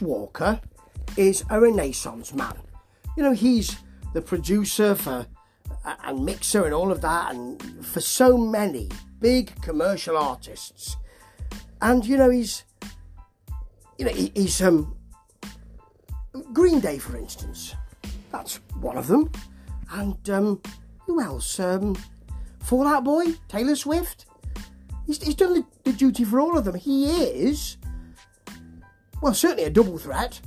Walker is a Renaissance man. You know, he's the producer for and mixer and all of that, and for so many big commercial artists. And you know, he's you know he, he's um Green Day, for instance. That's one of them. And um, who else? Um, Fall Out Boy, Taylor Swift. He's, he's done the, the duty for all of them. He is, well, certainly a double threat.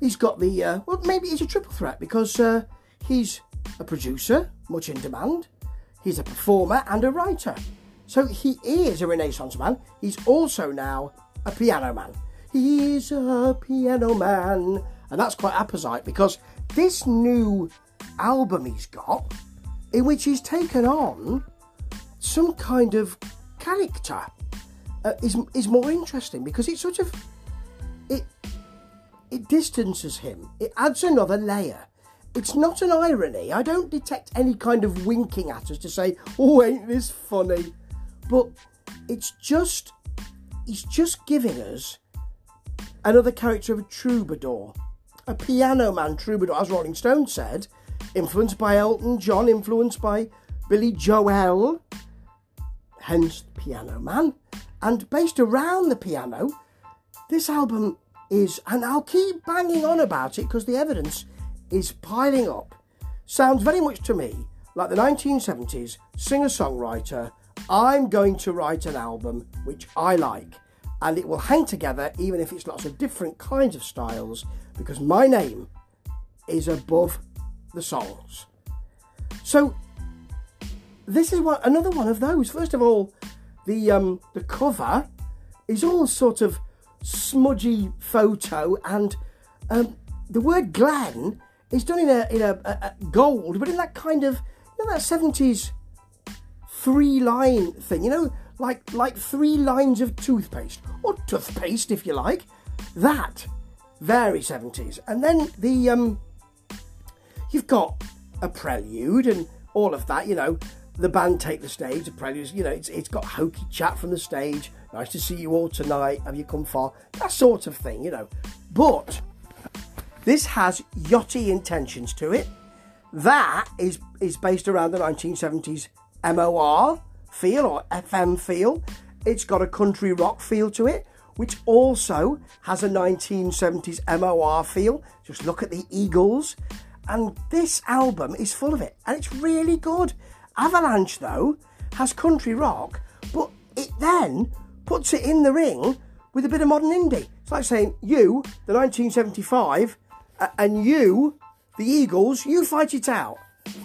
He's got the, uh, well, maybe he's a triple threat because uh, he's a producer, much in demand. He's a performer and a writer. So he is a Renaissance man. He's also now a piano man. He's a piano man. And that's quite apposite because this new album he's got, in which he's taken on some kind of character, uh, is, is more interesting because it's sort of it distances him. It adds another layer. It's not an irony. I don't detect any kind of winking at us to say, "Oh, ain't this funny?" But it's just he's just giving us another character of a troubadour, a piano man troubadour, as Rolling Stone said, influenced by Elton John, influenced by Billy Joel, hence Piano Man, and based around the piano. This album is, and I'll keep banging on about it because the evidence is piling up, sounds very much to me like the 1970s singer songwriter. I'm going to write an album which I like, and it will hang together even if it's lots of different kinds of styles because my name is above the songs. So this is one another one of those. First of all, the um, the cover is all sort of smudgy photo, and um, the word Glen is done in a in a, a, a gold, but in that kind of you know that seventies three line thing. You know, like like three lines of toothpaste or toothpaste, if you like. That very seventies, and then the um, you've got a prelude and all of that. You know, the band take the stage. The prelude, you know, it's it's got hokey chat from the stage. Nice to see you all tonight. Have you come far? That sort of thing, you know. But this has yachty intentions to it. That is is based around the 1970s MOR feel or FM feel. It's got a country rock feel to it, which also has a 1970s MOR feel. Just look at the Eagles. And this album is full of it, and it's really good. Avalanche, though, has country rock, but it then puts it in the ring with a bit of modern indie. It's like saying, you, the 1975, and you, the Eagles, you fight it out.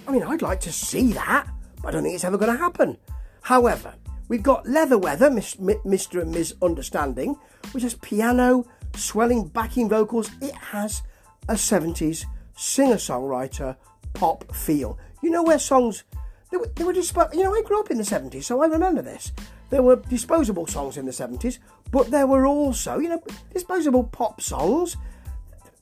I mean, I'd like to see that, but I don't think it's ever going to happen. However, we've got Leather Weather, Mr. and Ms. Understanding, which has piano, swelling backing vocals. It has a 70s singer songwriter pop feel. You know where songs they were, they were dispo- you know I grew up in the 70s so I remember this. There were disposable songs in the 70s, but there were also, you know, disposable pop songs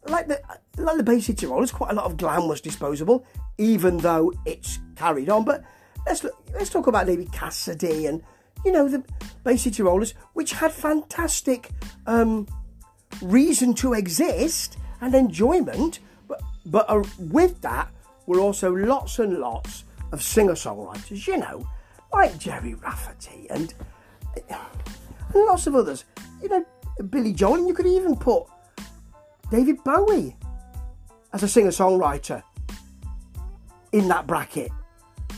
like the like the Bay City Rollers, quite a lot of glam was disposable, even though it's carried on. But let's look, let's talk about maybe Cassidy and you know the Bay City Rollers, which had fantastic um, reason to exist and enjoyment, but uh, with that were also lots and lots of singer songwriters, you know, like Gerry Rafferty and, and lots of others. You know, Billy Joel, and you could even put David Bowie as a singer songwriter in that bracket.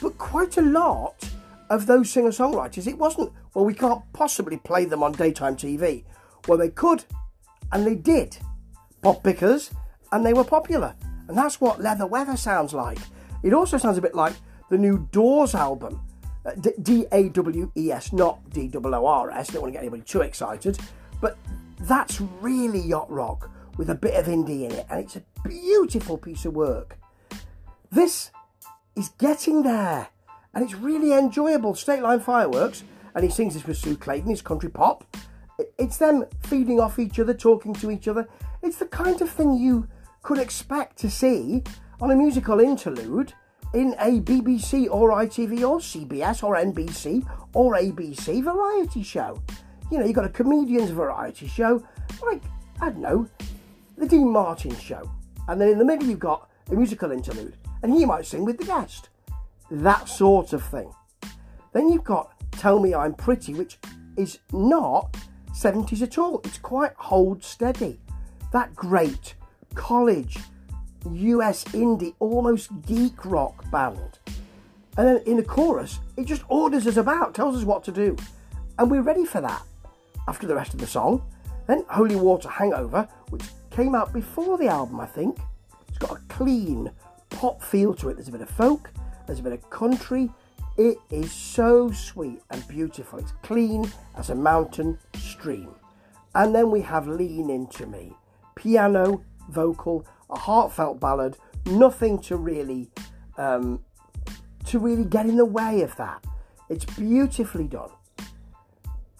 But quite a lot of those singer songwriters, it wasn't, well, we can't possibly play them on daytime TV. Well, they could, and they did. Pop pickers, and they were popular. And that's what Leather Weather sounds like. It also sounds a bit like the new Dawes album. Uh, D A W E S, not D O O R S. Don't want to get anybody too excited. But that's really yacht rock with a bit of indie in it. And it's a beautiful piece of work. This is getting there. And it's really enjoyable. State Line Fireworks, and he sings this with Sue Clayton, it's country pop. It's them feeding off each other, talking to each other. It's the kind of thing you could expect to see on a musical interlude in a BBC or ITV or CBS or NBC or ABC variety show. You know, you've got a comedian's variety show, like I don't know, the Dean Martin show. And then in the middle, you've got a musical interlude, and he might sing with the guest. That sort of thing. Then you've got Tell Me I'm Pretty, which is not 70s at all. It's quite hold steady. That great college, US indie, almost geek rock band. And then in the chorus, it just orders us about, tells us what to do. And we're ready for that after the rest of the song. Then Holy Water Hangover, which came out before the album, I think. It's got a clean pop feel to it. There's a bit of folk, there's a bit of country. It is so sweet and beautiful. It's clean as a mountain stream. And then we have Lean Into Me. Piano, vocal, a heartfelt ballad, nothing to really um, to really get in the way of that. It's beautifully done.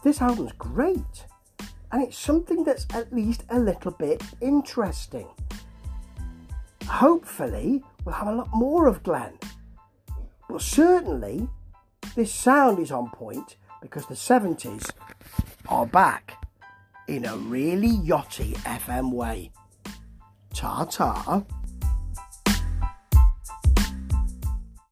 This album's great, and it's something that's at least a little bit interesting. Hopefully, we'll have a lot more of Glenn. But certainly, this sound is on point because the 70s are back in a really yachty FM way. Ta.